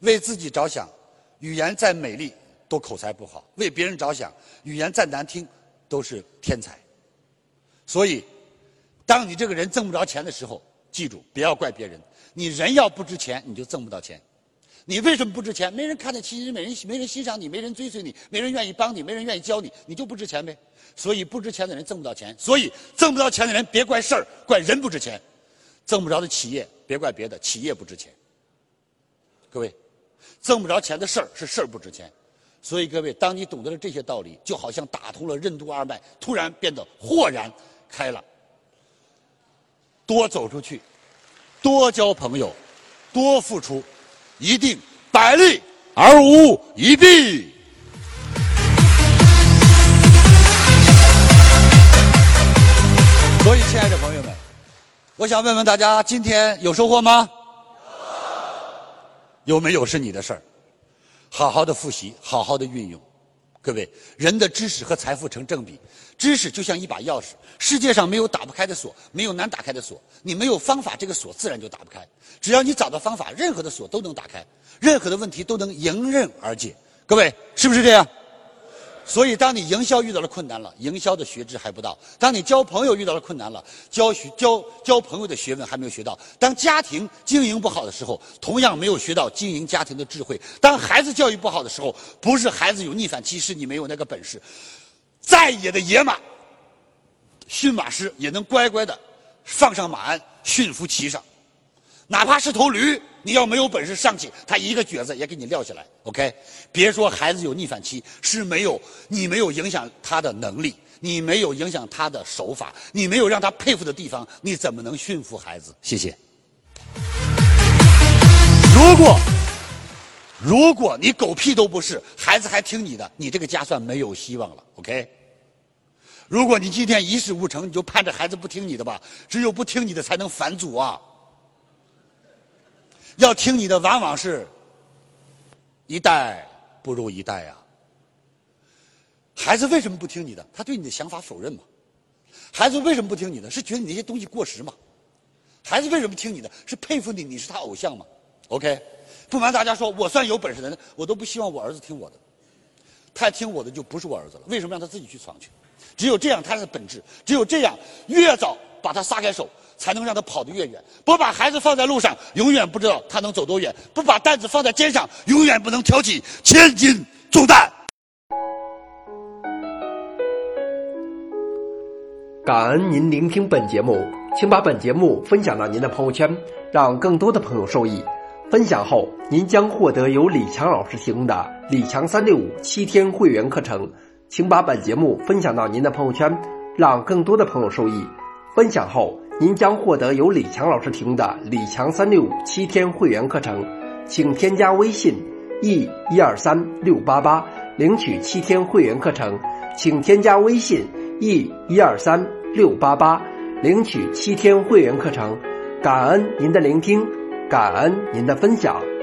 为自己着想，语言再美丽都口才不好；为别人着想，语言再难听都是天才。所以，当你这个人挣不着钱的时候，记住不要怪别人。你人要不值钱，你就挣不到钱。你为什么不值钱？没人看得起你，没人没人欣赏你，没人追随你，没人愿意帮你，没人愿意教你，你就不值钱呗。所以不值钱的人挣不到钱。所以挣不到钱的人别怪事儿，怪人不值钱。挣不着的企业别怪别的，企业不值钱。各位，挣不着钱的事儿是事儿不值钱。所以各位，当你懂得了这些道理，就好像打通了任督二脉，突然变得豁然开朗。多走出去。多交朋友，多付出，一定百利而无一弊。所以，亲爱的朋友们，我想问问大家，今天有收获吗？有没有是你的事儿。好好的复习，好好的运用。各位，人的知识和财富成正比。知识就像一把钥匙，世界上没有打不开的锁，没有难打开的锁。你没有方法，这个锁自然就打不开。只要你找到方法，任何的锁都能打开，任何的问题都能迎刃而解。各位，是不是这样？所以，当你营销遇到了困难了，营销的学知还不到；当你交朋友遇到了困难了，交学交交朋友的学问还没有学到；当家庭经营不好的时候，同样没有学到经营家庭的智慧；当孩子教育不好的时候，不是孩子有逆反期，是你没有那个本事。再野的野马，驯马师也能乖乖的放上马鞍，驯服骑上。哪怕是头驴，你要没有本事上去，他一个蹶子也给你撂下来。OK，别说孩子有逆反期，是没有你没有影响他的能力，你没有影响他的手法，你没有让他佩服的地方，你怎么能驯服孩子？谢谢。如果如果你狗屁都不是，孩子还听你的，你这个家算没有希望了。OK。如果你今天一事无成，你就盼着孩子不听你的吧？只有不听你的，才能反祖啊。要听你的，往往是一代不如一代啊。孩子为什么不听你的？他对你的想法否认嘛。孩子为什么不听你的？是觉得你那些东西过时嘛。孩子为什么听你的？是佩服你，你是他偶像嘛。OK，不瞒大家说，我算有本事的人，我都不希望我儿子听我的。太听我的就不是我儿子了。为什么让他自己去闯去？只有这样，他的本质。只有这样，越早把他撒开手。才能让他跑得越远。不把孩子放在路上，永远不知道他能走多远；不把担子放在肩上，永远不能挑起千斤重担。感恩您聆听本节目，请把本节目分享到您的朋友圈，让更多的朋友受益。分享后，您将获得由李强老师提供的李强三六五七天会员课程。请把本节目分享到您的朋友圈，让更多的朋友受益。分享后。您将获得由李强老师提供的李强三六五七天会员课程，请添加微信 e 一二三六八八领取七天会员课程，请添加微信 e 一二三六八八领取七天会员课程，感恩您的聆听，感恩您的分享。